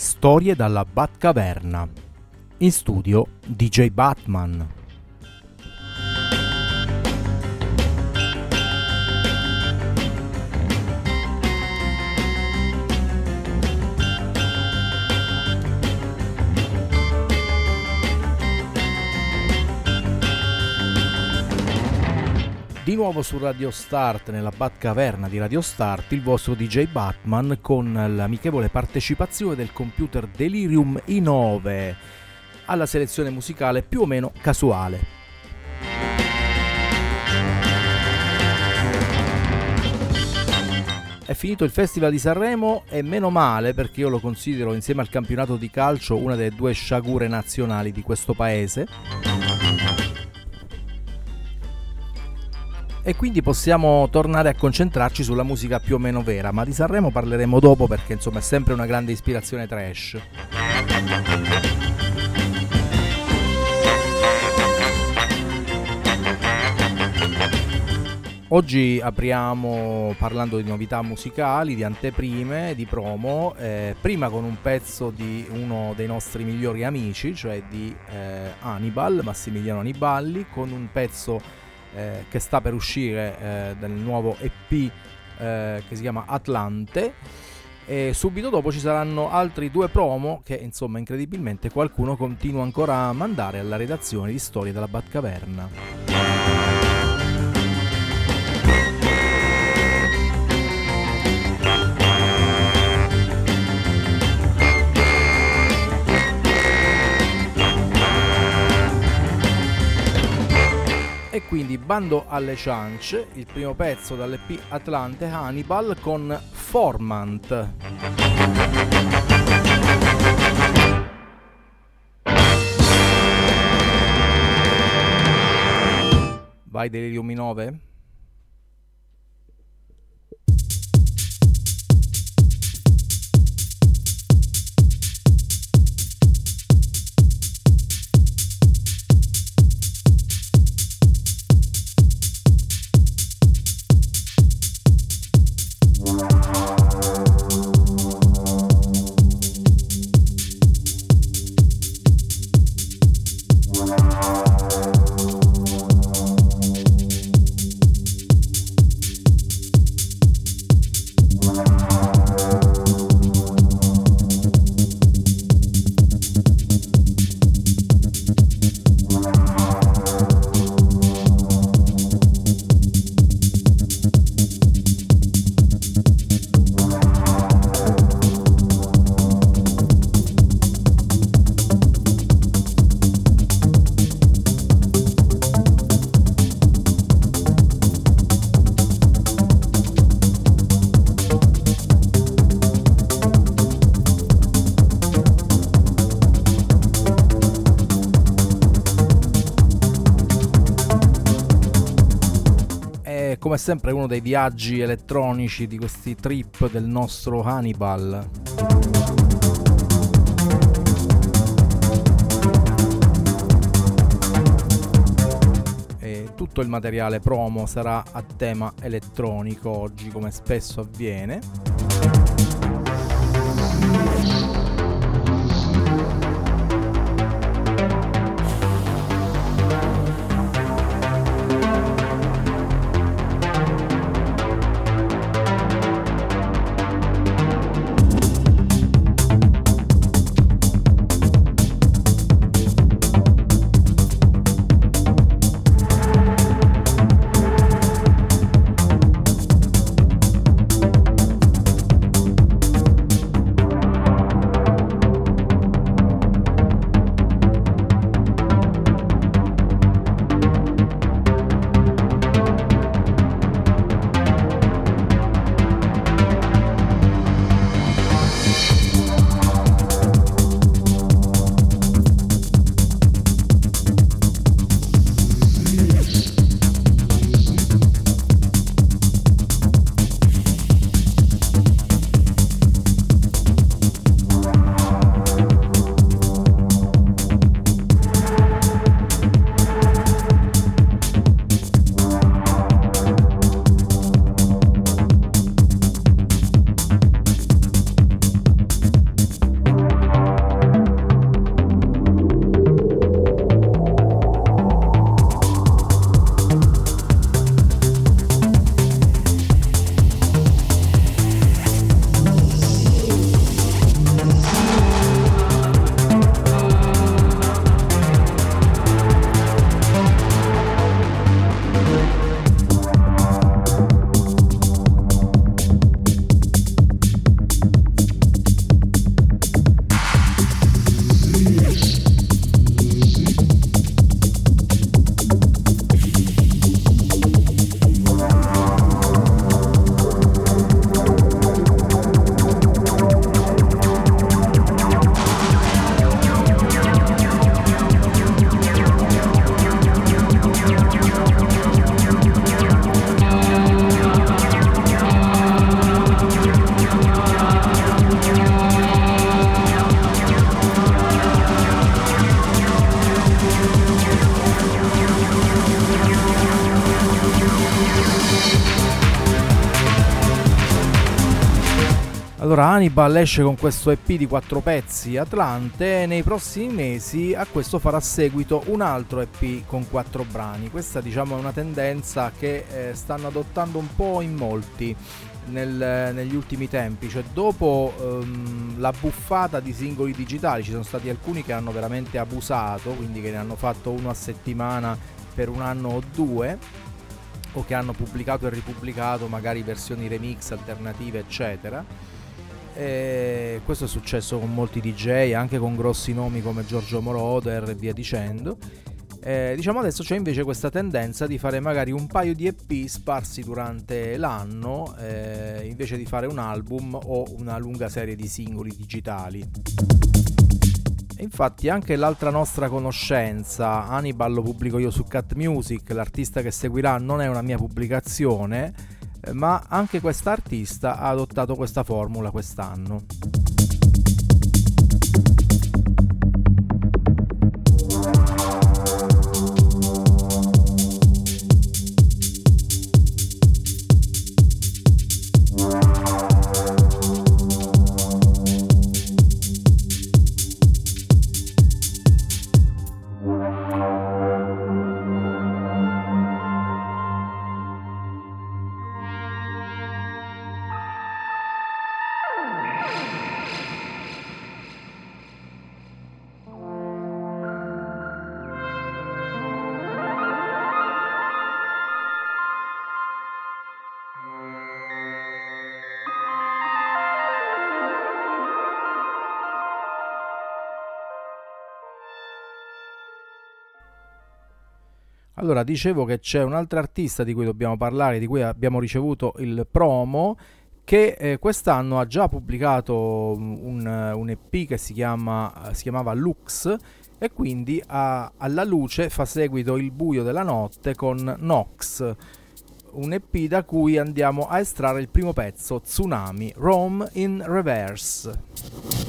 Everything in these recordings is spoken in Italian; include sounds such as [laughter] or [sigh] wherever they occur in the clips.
Storie dalla Batcaverna. In studio DJ Batman. Di nuovo su Radio Start, nella Batcaverna di Radio Start, il vostro DJ Batman con l'amichevole partecipazione del computer Delirium i9 alla selezione musicale più o meno casuale. È finito il Festival di Sanremo e meno male perché io lo considero insieme al campionato di calcio una delle due sciagure nazionali di questo paese e quindi possiamo tornare a concentrarci sulla musica più o meno vera, ma di Sanremo parleremo dopo perché insomma è sempre una grande ispirazione trash. Oggi apriamo parlando di novità musicali, di anteprime, di promo, eh, prima con un pezzo di uno dei nostri migliori amici, cioè di eh, Hannibal, Massimiliano Aniballi, con un pezzo eh, che sta per uscire eh, del nuovo EP eh, che si chiama Atlante e subito dopo ci saranno altri due promo che insomma incredibilmente qualcuno continua ancora a mandare alla redazione di Storie della Batcaverna. Bando alle ciance, il primo pezzo dall'EP Atlante Hannibal con Formant. Vai Delirium 9? Sempre uno dei viaggi elettronici di questi trip del nostro Hannibal. E tutto il materiale promo sarà a tema elettronico oggi come spesso avviene. Hannibal esce con questo EP di quattro pezzi Atlante e nei prossimi mesi a questo farà seguito un altro EP con quattro brani. Questa diciamo è una tendenza che eh, stanno adottando un po' in molti nel, negli ultimi tempi, cioè dopo ehm, la buffata di singoli digitali ci sono stati alcuni che hanno veramente abusato, quindi che ne hanno fatto uno a settimana per un anno o due o che hanno pubblicato e ripubblicato magari versioni remix alternative eccetera e questo è successo con molti DJ, anche con grossi nomi come Giorgio Moroder e via dicendo. E diciamo adesso c'è invece questa tendenza di fare magari un paio di EP sparsi durante l'anno eh, invece di fare un album o una lunga serie di singoli digitali. Infatti anche l'altra nostra conoscenza, Hannibal lo pubblico io su Cat Music, l'artista che seguirà non è una mia pubblicazione, ma anche quest'artista ha adottato questa formula quest'anno. Allora, dicevo che c'è un altro artista di cui dobbiamo parlare, di cui abbiamo ricevuto il promo, che eh, quest'anno ha già pubblicato un, un EP che si, chiama, si, chiamava Lux e quindi a, alla luce fa seguito Il buio della notte con Nox, un EP da cui andiamo a estrarre il primo pezzo, Tsunami, Rome in Reverse.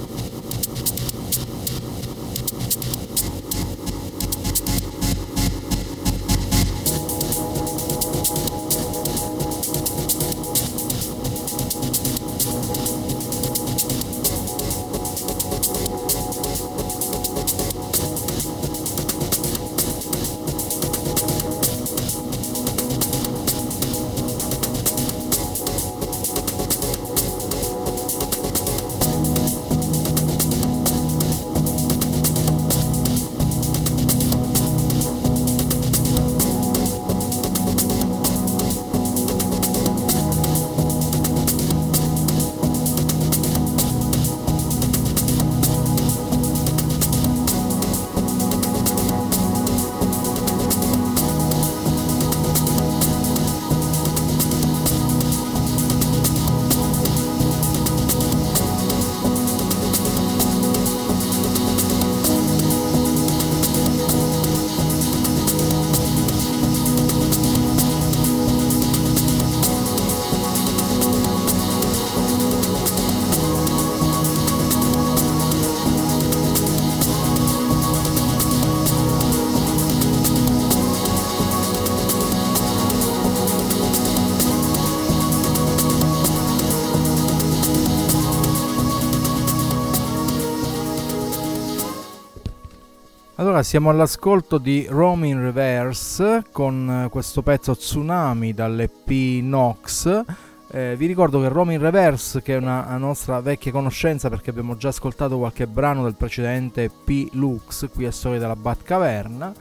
Allora siamo all'ascolto di Rome in Reverse con eh, questo pezzo Tsunami dall'EP Nox. Eh, vi ricordo che Rome in Reverse, che è una, una, nostra vecchia conoscenza perché abbiamo già ascoltato qualche brano del precedente EP Lux, qui a Storia della Batcaverna,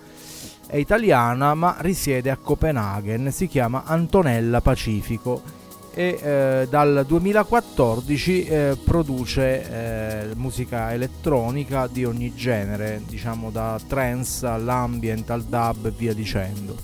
è italiana ma risiede a Copenaghen, si chiama Antonella Pacifico e eh, dal 2014 eh, produce eh, musica elettronica di ogni genere, diciamo da trance all'ambient al dub e via dicendo.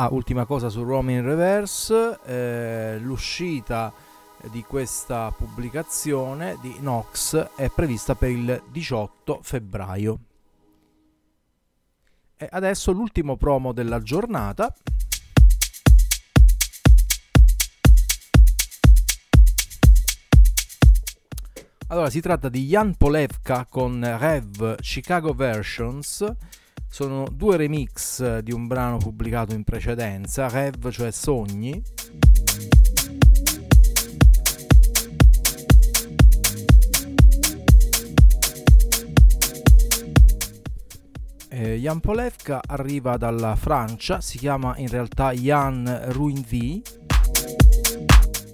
Ah, ultima cosa su Rome in Reverse, eh, l'uscita di questa pubblicazione di Nox è prevista per il 18 febbraio. E adesso l'ultimo promo della giornata. Allora, si tratta di Jan Polevka con Rev Chicago Versions. Sono due remix di un brano pubblicato in precedenza, Rev cioè Sogni. Eh, Jan Polevka arriva dalla Francia, si chiama in realtà Jan Ruinvi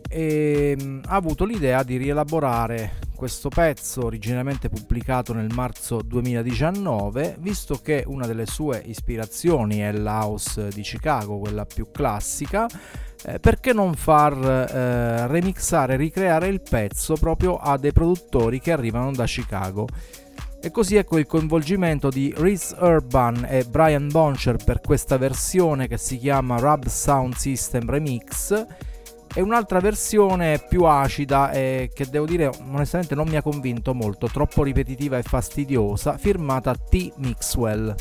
e mh, ha avuto l'idea di rielaborare questo pezzo originariamente pubblicato nel marzo 2019, visto che una delle sue ispirazioni è l'house di Chicago, quella più classica, eh, perché non far eh, remixare, ricreare il pezzo proprio a dei produttori che arrivano da Chicago? E così ecco il coinvolgimento di Reese Urban e Brian Boncher per questa versione che si chiama Rub Sound System Remix e un'altra versione più acida e che devo dire onestamente non mi ha convinto molto, troppo ripetitiva e fastidiosa, firmata T. Mixwell.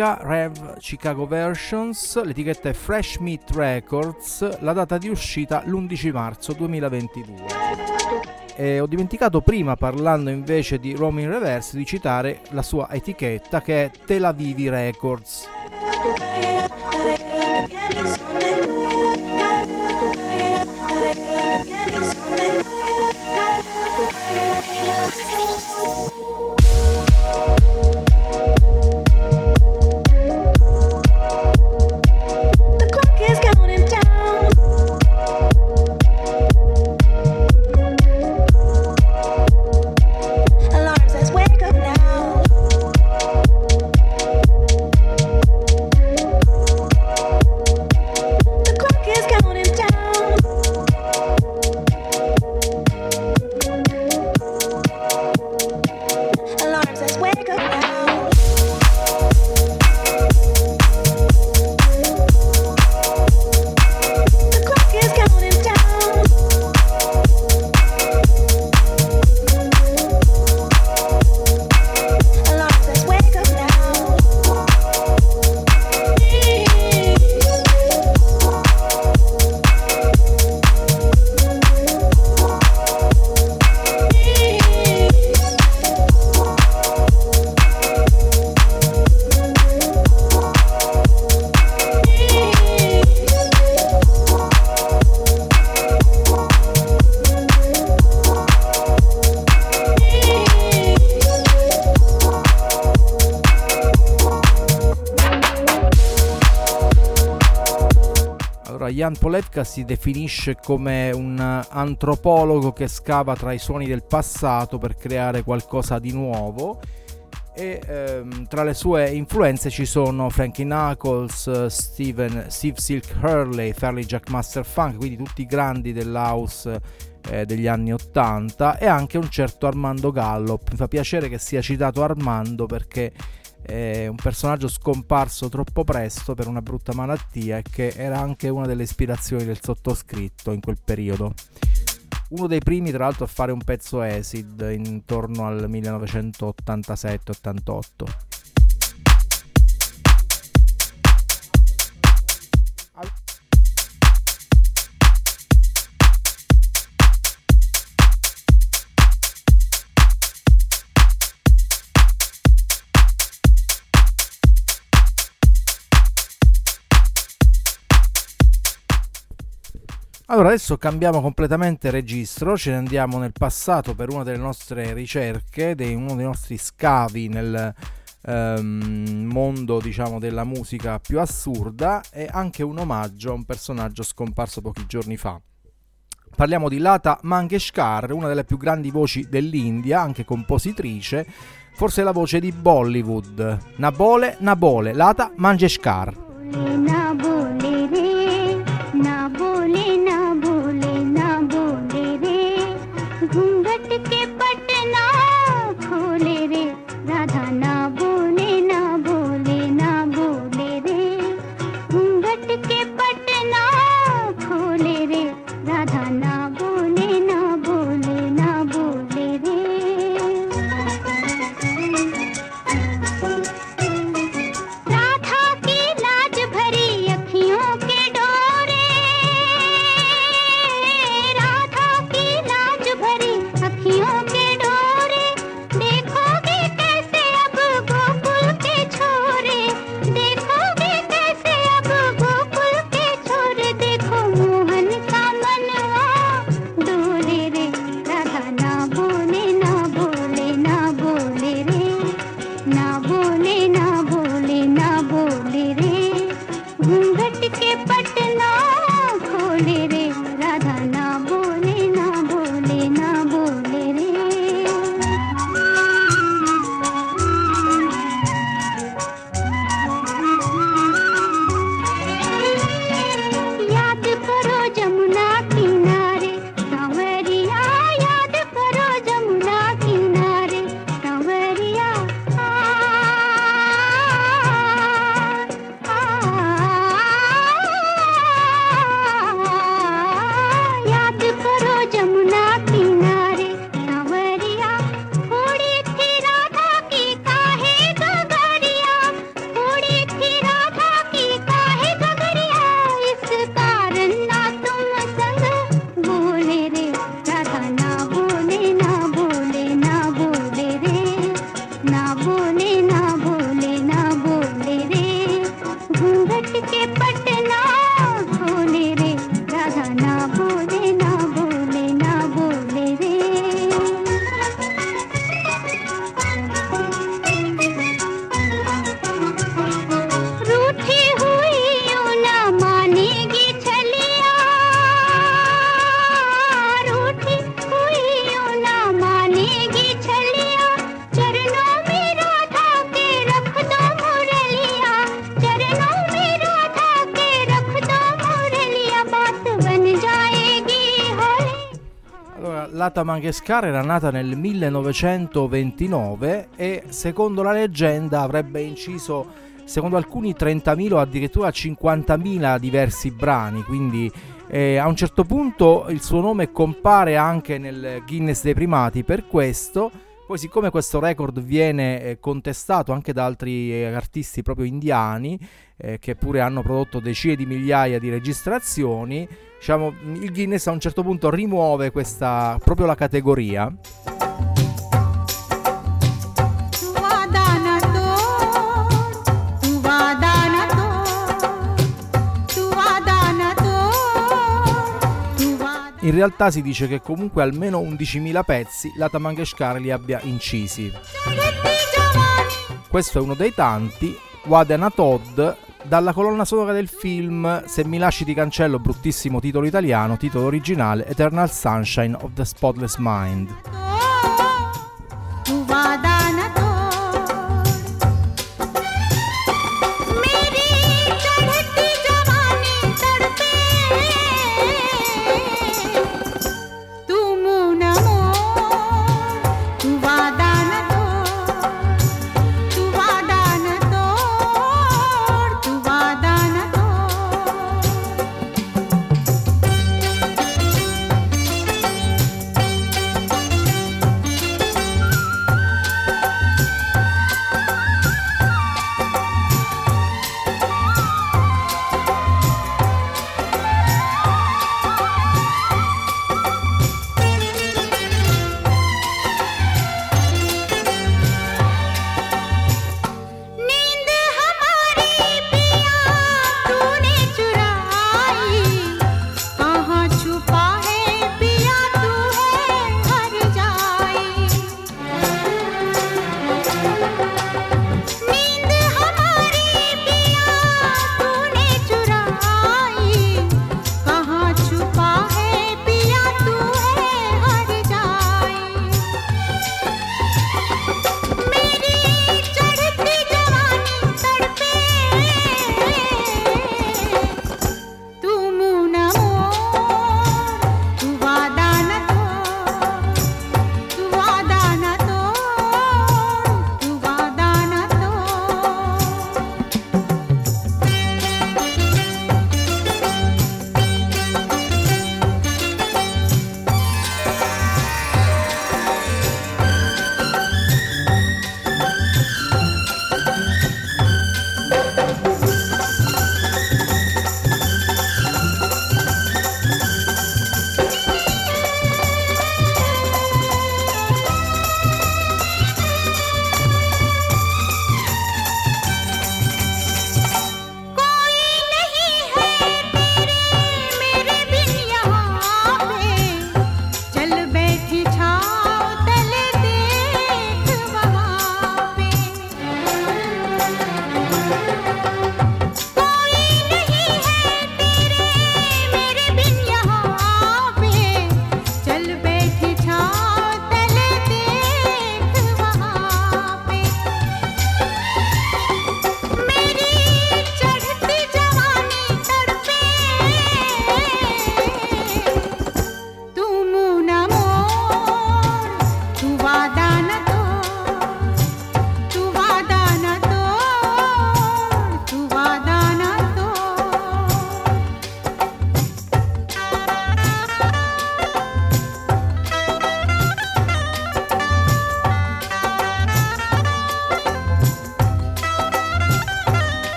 Polevka Rev Chicago Versions, l'etichetta è Fresh Meat Records, la data di uscita l'11 marzo 2022. E ho dimenticato prima, parlando invece di Roaming Reverse, di citare la sua etichetta che è Tel Avivi Records. Jan Polevka si definisce come un antropologo che scava tra i suoni del passato per creare qualcosa di nuovo e ehm, tra le sue influenze ci sono Frankie Knuckles, Steven, Steve Silk Hurley, Fairly Jack Master Funk, quindi tutti i grandi dell'house eh, degli anni 80 e anche un certo Armando Gallop. Mi fa piacere che sia citato Armando perché è un personaggio scomparso troppo presto per una brutta malattia e che era anche una delle ispirazioni del sottoscritto in quel periodo. Uno dei primi, tra l'altro, a fare un pezzo acid intorno al 1987-88. Allora adesso cambiamo completamente registro, ce ne andiamo nel passato per una delle nostre ricerche, di uno dei nostri scavi nel ehm, mondo diciamo della musica più assurda e anche un omaggio a un personaggio scomparso pochi giorni fa. Parliamo di Lata Mangeshkar, una delle più grandi voci dell'India, anche compositrice, forse la voce di Bollywood. Nabole, Nabole, Lata Mangeshkar. Lata Mangeshkar era nata nel 1929 e secondo la leggenda avrebbe inciso secondo alcuni 30.000 o addirittura 50.000 diversi brani, quindi eh, a un certo punto il suo nome compare anche nel Guinness dei primati per questo. Poi siccome questo record viene eh, contestato anche da altri eh, artisti proprio indiani, eh, che pure hanno prodotto decine di migliaia di registrazioni, diciamo, il Guinness a un certo punto rimuove questa, proprio la categoria. In realtà si dice che comunque almeno 11.000 pezzi la Tamangeshkar li abbia incisi. Questo è uno dei tanti, Wadana Todd dalla colonna sonora del film Se mi lasci ti cancello, bruttissimo titolo italiano, titolo originale Eternal Sunshine of the Spotless Mind.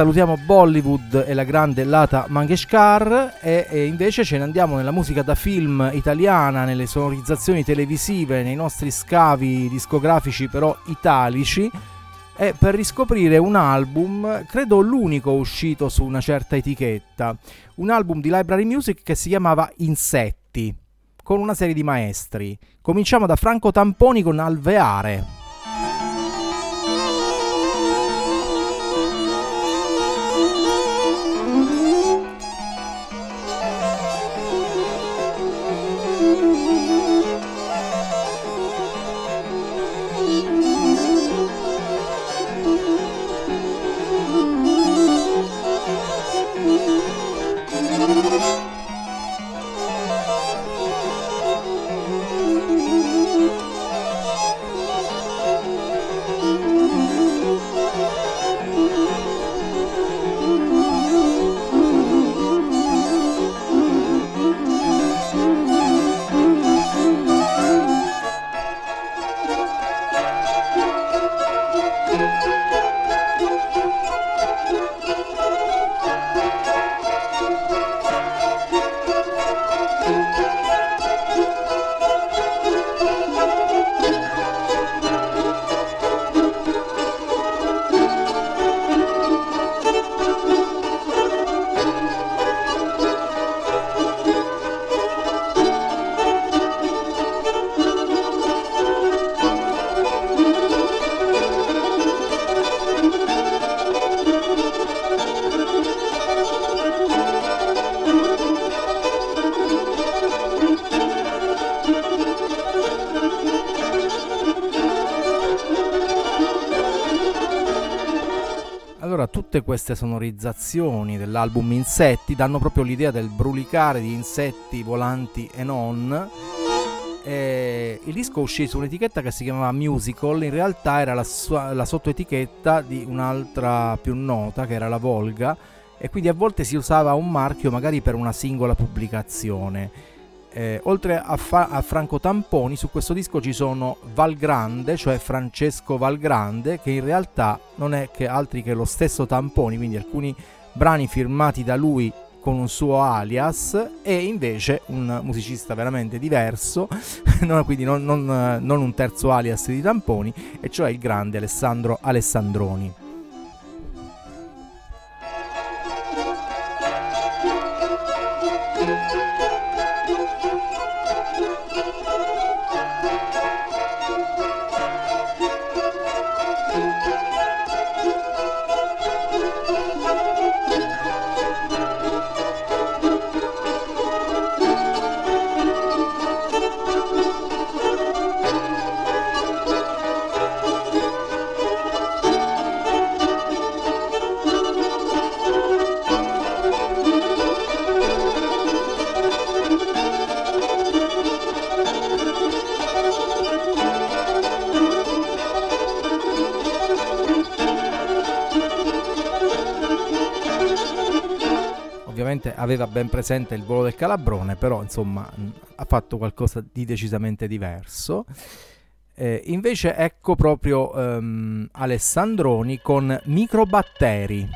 Salutiamo Bollywood e la grande Lata Mangeshkar e, e, invece ce ne andiamo nella musica da film italiana, nelle sonorizzazioni televisive, nei nostri scavi discografici però italici e per riscoprire un album, credo l'unico uscito su una certa etichetta, un album di Library Music che si chiamava Insetti, con una serie di maestri. Cominciamo da Franco Tamponi con Alveare. Queste sonorizzazioni dell'album Insetti danno proprio l'idea del brulicare di insetti volanti e non. E il disco uscì su un'etichetta che si chiamava Musical, in realtà era la, sua, la sottoetichetta di un'altra più nota che era la Volga e quindi a volte si usava un marchio magari per una singola pubblicazione. Eh, oltre a, fa- a, Franco Tamponi, su questo disco ci sono Valgrande, cioè Francesco Valgrande, che in realtà non è che altri che lo stesso Tamponi, quindi alcuni brani firmati da lui con un suo alias e invece un musicista veramente diverso, [laughs] quindi non, non, non un terzo alias di Tamponi, e cioè il grande Alessandro Alessandroni. Aveva ben presente il volo del calabrone, però insomma ha fatto qualcosa di decisamente diverso. Eh, invece ecco proprio um, Alessandroni con microbatteri.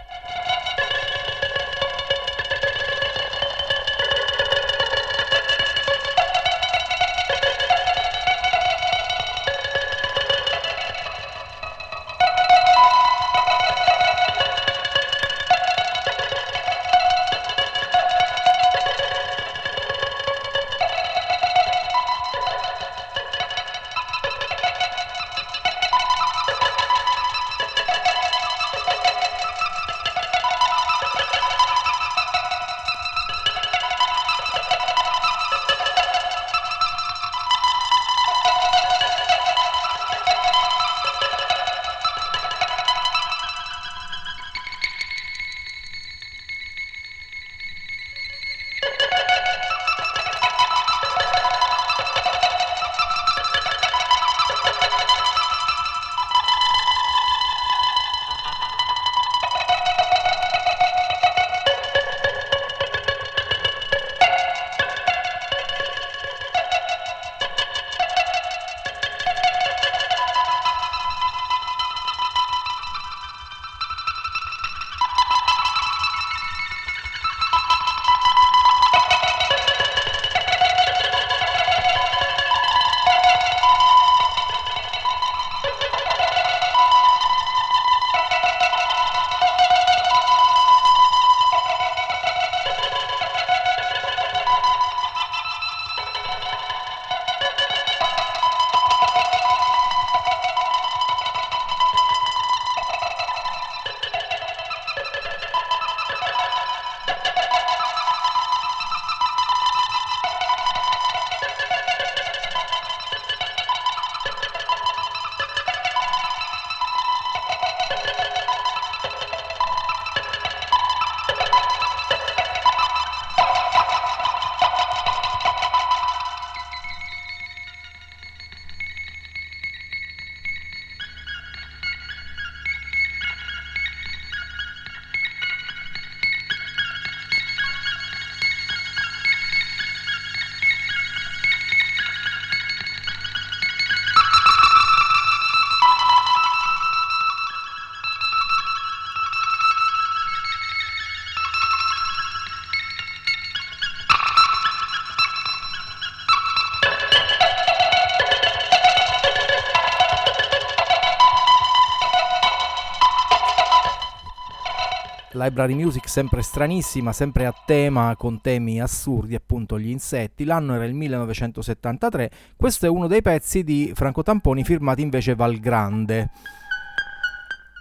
Library music sempre stranissima, sempre a tema con temi assurdi, appunto gli insetti. L'anno era il 1973. Questo è uno dei pezzi di Franco Tamponi firmati invece Valgrande.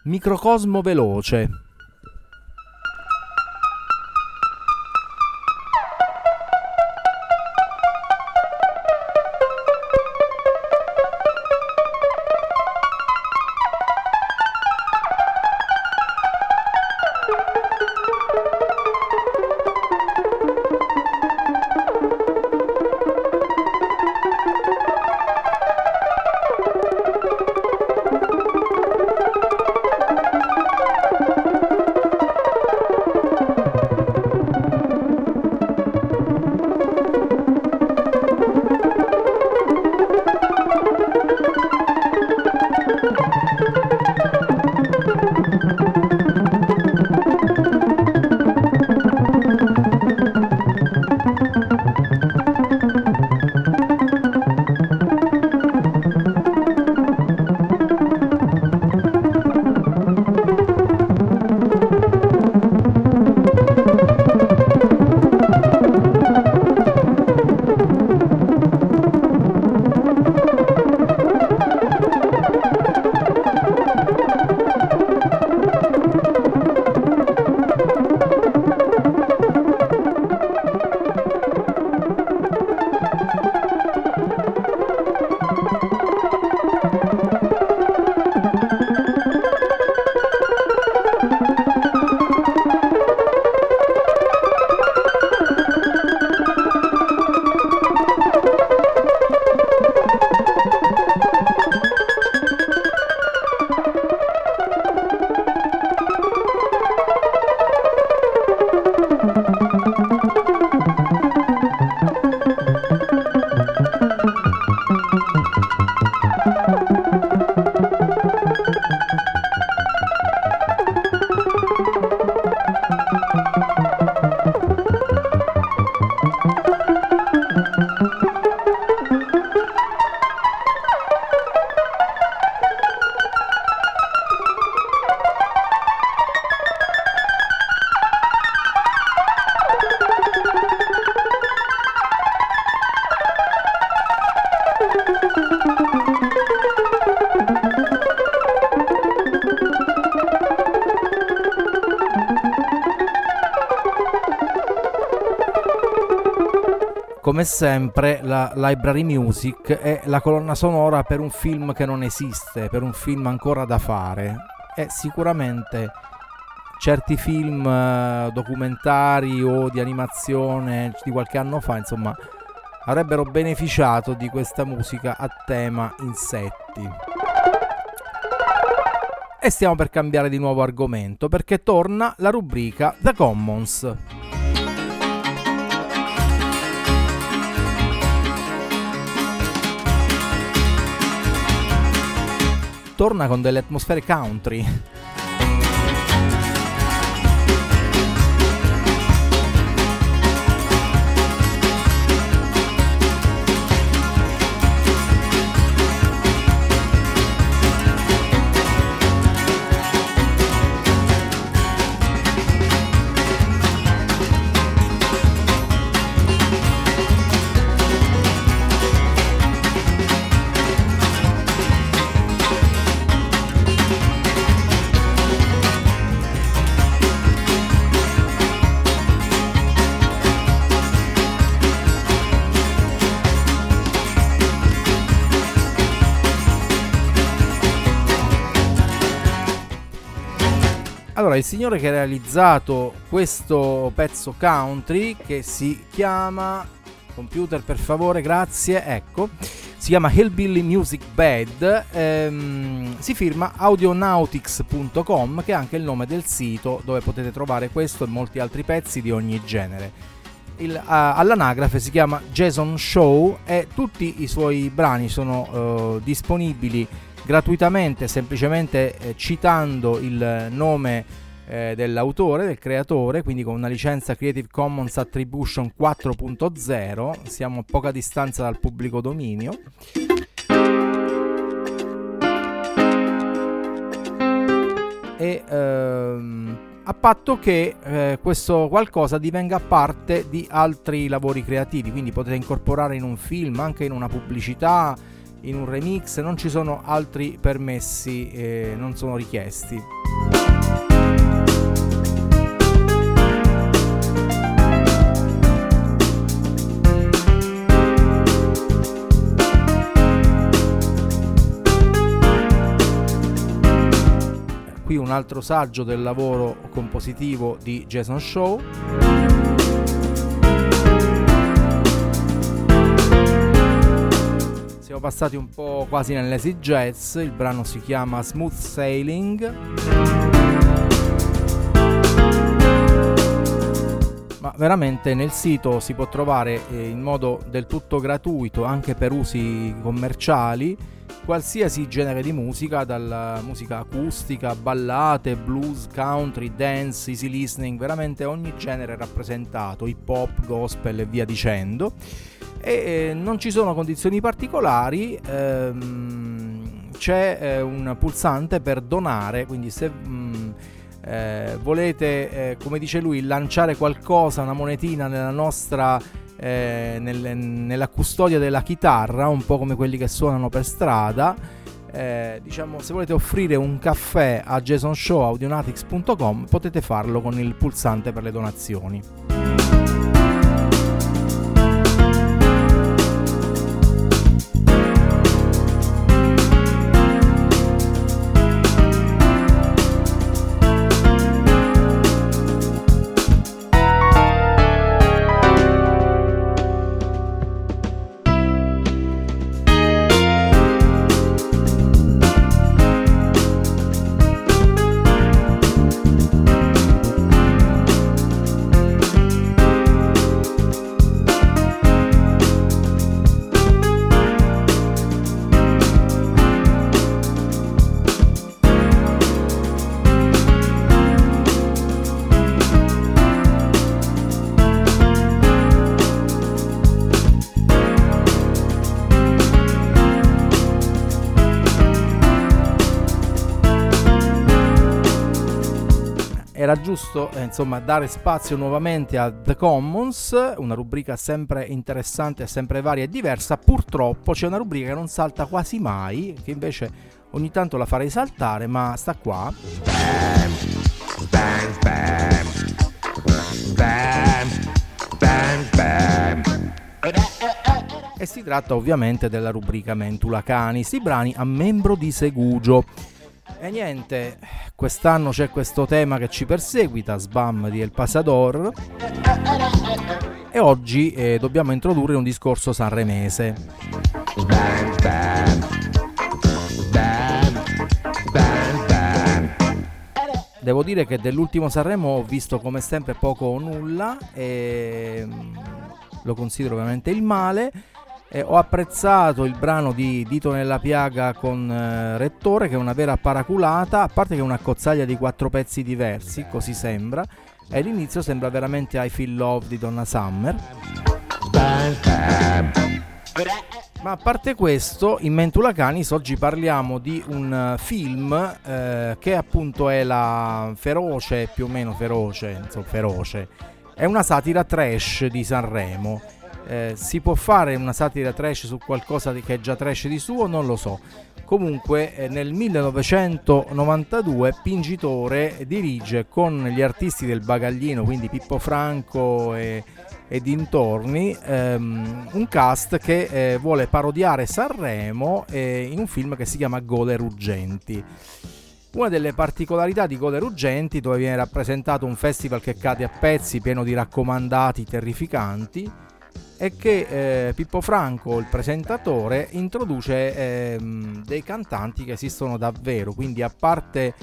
Microcosmo veloce. Come sempre la Library Music è la colonna sonora per un film che non esiste, per un film ancora da fare e sicuramente certi film eh, documentari o di animazione di qualche anno fa, insomma, avrebbero beneficiato di questa musica a tema insetti. E stiamo per cambiare di nuovo argomento perché torna la rubrica The Commons. Torna con delle atmosfere country. Allora, il signore che ha realizzato questo pezzo country che si chiama computer per favore, grazie, ecco, si chiama Hillbilly Music Bed, ehm, si firma audionautics.com che è anche il nome del sito dove potete trovare questo e molti altri pezzi di ogni genere. Il, uh, all'anagrafe si chiama Jason Show e tutti i suoi brani sono uh, disponibili gratuitamente semplicemente eh, citando il nome eh, dell'autore, del creatore, quindi con una licenza Creative Commons Attribution 4.0, siamo a poca distanza dal pubblico dominio. E ehm, a patto che eh, questo qualcosa divenga parte di altri lavori creativi, quindi potete incorporare in un film, anche in una pubblicità, in un remix, non ci sono altri permessi, eh, non sono richiesti. Qui un altro saggio del lavoro compositivo di Jason Shaw. Siamo passati un po' quasi nell'easy jazz, il brano si chiama Smooth Sailing. Ma veramente nel sito si può trovare eh, in modo del tutto gratuito anche per usi commerciali qualsiasi genere di musica, dalla musica acustica, ballate, blues, country, dance, easy listening, veramente ogni genere rappresentato, hip hop, gospel e via dicendo. E eh, non ci sono condizioni particolari, ehm, c'è eh, un pulsante per donare, quindi se... Mh, mm, eh, volete, eh, come dice lui, lanciare qualcosa, una monetina nella nostra eh, nel, nella custodia della chitarra, un po' come quelli che suonano per strada. Eh, diciamo, se volete offrire un caffè a jasonshowaudionatics.com potete farlo con il pulsante per le donazioni. Era giusto eh, insomma dare spazio nuovamente a The Commons, una rubrica sempre interessante, sempre varia e diversa. Purtroppo c'è una rubrica che non salta quasi mai, che invece ogni tanto la farei saltare, ma sta qua. Bam, bam, bam. E si tratta ovviamente della rubrica Mentula Canis, i brani a membro di Segugio. E niente, quest'anno c'è questo tema che ci perseguita, Sbam di El Pasador. E oggi eh, dobbiamo introdurre un discorso sanremese. Bam, bam. Bam, Devo dire che dell'ultimo Sanremo ho visto come sempre poco o nulla e mm, lo considero veramente il male eh, ho apprezzato il brano di Dito nella piaga con eh, Rettore, che è una vera paraculata, a parte che è una cozzaglia di quattro pezzi diversi, così sembra. E all'inizio sembra veramente I Feel Love di Donna Summer. Ma a parte questo, in Mentula Canis oggi parliamo di un film eh, che appunto è la feroce, più o meno feroce, insomma feroce, è una satira trash di Sanremo eh, si può fare una satira trash su qualcosa che è già trash di suo? Non lo so. Comunque eh, nel 1992 Pingitore dirige con gli artisti del bagaglino, quindi Pippo Franco e, e dintorni, ehm, un cast che eh, vuole parodiare Sanremo eh, in un film che si chiama Gole Ruggenti. Una delle particolarità di Gole Ruggenti, dove viene rappresentato un festival che cade a pezzi, pieno di raccomandati terrificanti, è che eh, Pippo Franco, il presentatore, introduce eh, dei cantanti che esistono davvero, quindi a parte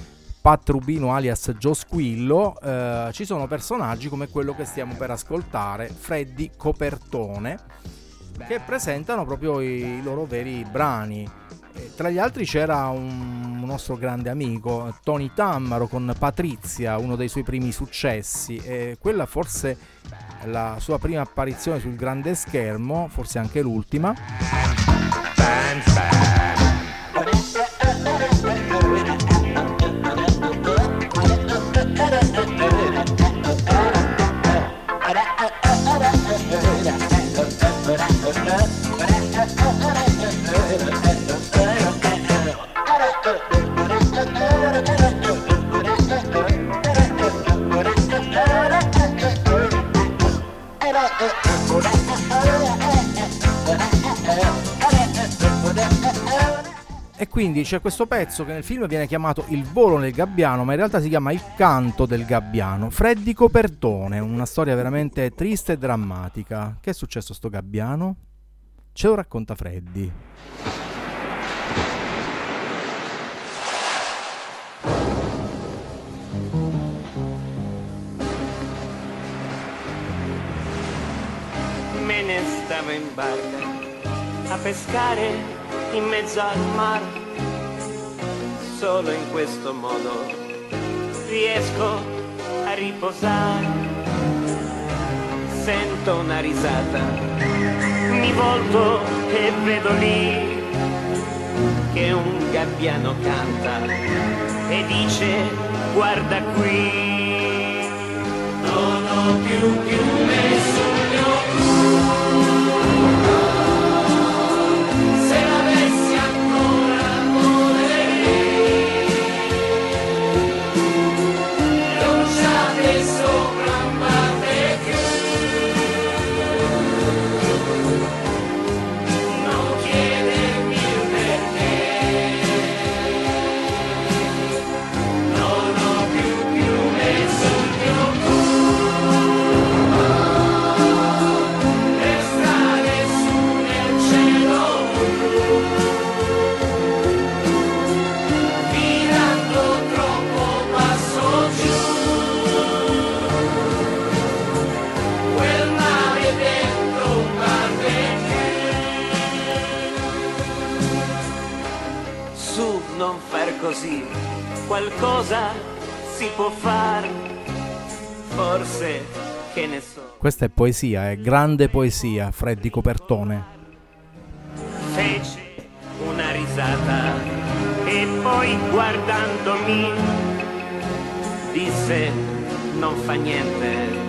Pat Rubino alias Joe Squillo, eh, ci sono personaggi come quello che stiamo per ascoltare, Freddy Copertone, che presentano proprio i loro veri brani. E tra gli altri c'era un, nostro grande amico, Tony Tammaro con Patrizia, uno dei suoi primi successi, e quella forse la sua prima apparizione sul grande schermo, forse anche l'ultima. Bam, bam. Quindi c'è questo pezzo che nel film viene chiamato Il volo nel gabbiano, ma in realtà si chiama Il canto del gabbiano. Freddy Copertone, una storia veramente triste e drammatica. Che è successo a sto gabbiano? Ce lo racconta Freddy. Me ne stavo in barca a pescare in mezzo al mare. Solo in questo modo riesco a riposare. Sento una risata, mi volto e vedo lì che un gabbiano canta e dice guarda qui. Non ho più più nessuno. Questa è poesia, è grande poesia, Freddy Copertone. Fece una risata e poi guardandomi disse non fa niente,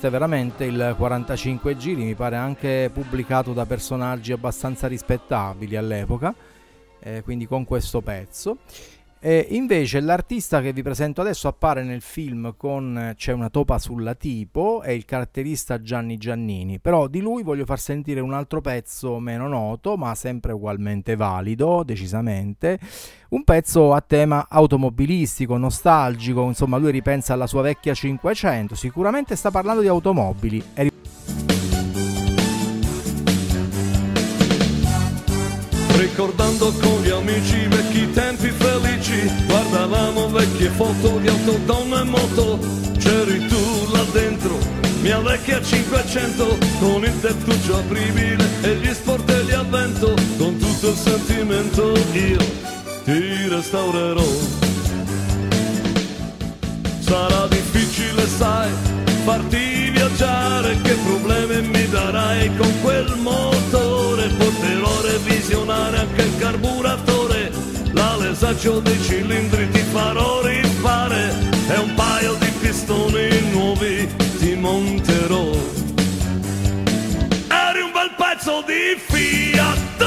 esiste veramente il 45 giri, mi pare anche pubblicato da personaggi abbastanza rispettabili all'epoca, eh, quindi con questo pezzo. E invece l'artista che vi presento adesso appare nel film con C'è una topa sulla tipo, è il caratterista Gianni Giannini, però di lui voglio far sentire un altro pezzo meno noto, ma sempre ugualmente valido, decisamente, un pezzo a tema automobilistico, nostalgico, insomma lui ripensa alla sua vecchia 500, sicuramente sta parlando di automobili. Ricordando con gli amici felici. Guardavamo vecchie foto di auto, donne e moto. C'eri tu là dentro, mia vecchia 500 Con il tettuccio apribile e gli sportelli a vento. Con tutto il sentimento io ti restaurerò. Sarà difficile sai farti viaggiare. Che problemi mi darai con quel motore? Potrò revisionare anche il carburatore L'alesagio dei cilindri ti farò rifare. E un paio di pistoni nuovi ti monterò. Eri un bel pezzo di Fiat,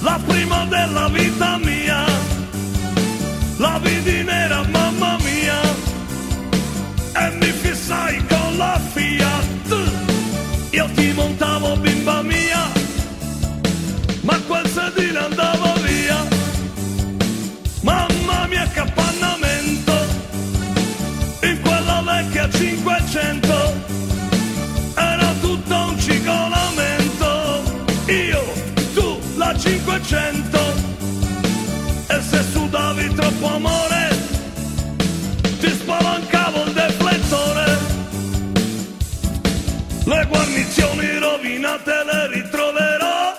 la prima della vita mia, la vidi nera mamma mia, e mi fissai con la Fiat, io ti montavo bimba 500. E se sudavi troppo amore, ti spalancavo il deflettore. Le guarnizioni rovinate le ritroverò.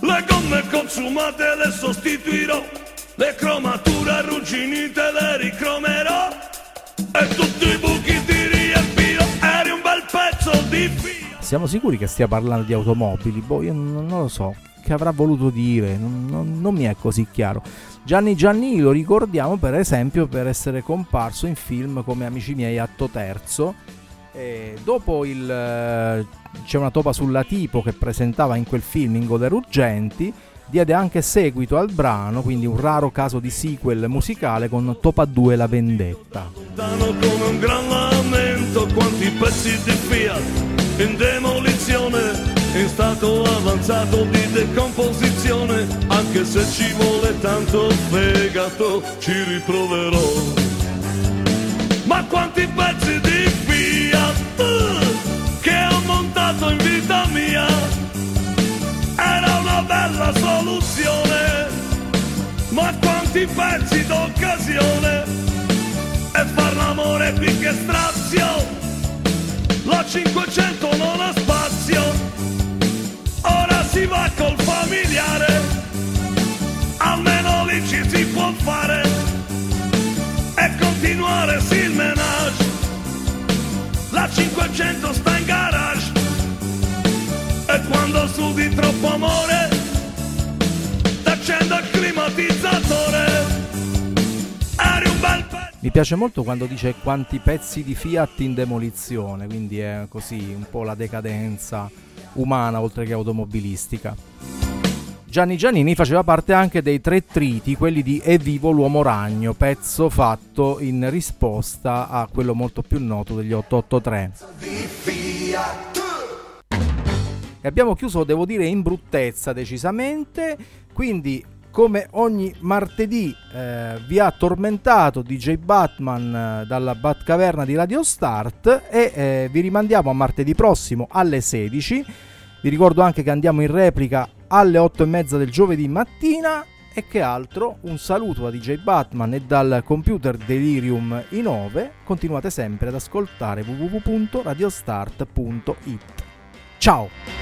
Le gomme consumate le sostituirò. Le cromature arrugginite le ricromerò. E tutti i buchi ti riempirò. Eri un bel pezzo di Fiat. Siamo sicuri che stia parlando di automobili? Boh, io non, lo so. Che avrà voluto dire? Non, non- non mi è così chiaro. Gianni Giannini lo ricordiamo per esempio per essere comparso in film come Amici miei atto terzo. E dopo il eh, C'è una topa sulla tipo che presentava in quel film in Goder Urgenti, diede anche seguito al brano, quindi un raro caso di sequel musicale con Topa 2 La vendetta. lontano come un gran lamento quanti pezzi di Fiat in demolizione in stato avanzato di decomposizione anche se ci vuole tanto fegato ci riproverò ma quanti pezzi di Fiat che ho montato in vita mia era una bella soluzione. Ma quanti pezzi d'occasione e far l'amore qui che strazio la 500 non ha spazio. Ora si va col familiare. Almeno lì ci si può fare. E continuare sì il menage. La 500 sta in garage. E quando sudi troppo amore t'accendo il climatizzatore Mi piace molto quando dice quanti pezzi di Fiat in demolizione, quindi è così un po' la decadenza umana oltre che automobilistica. Gianni Giannini faceva parte anche dei tre triti, quelli di È vivo l'uomo ragno, pezzo fatto in risposta a quello molto più noto degli 883. E abbiamo chiuso, devo dire, in bruttezza decisamente, quindi come ogni martedì eh, vi ha tormentato DJ Batman eh, dalla Batcaverna di Radio Start e eh, vi rimandiamo a martedì prossimo alle 16. Vi ricordo anche che andiamo in replica alle 8 e mezza del giovedì mattina e che altro, un saluto da DJ Batman e dal computer Delirium i9. Continuate sempre ad ascoltare www.radiostart.it. Ciao!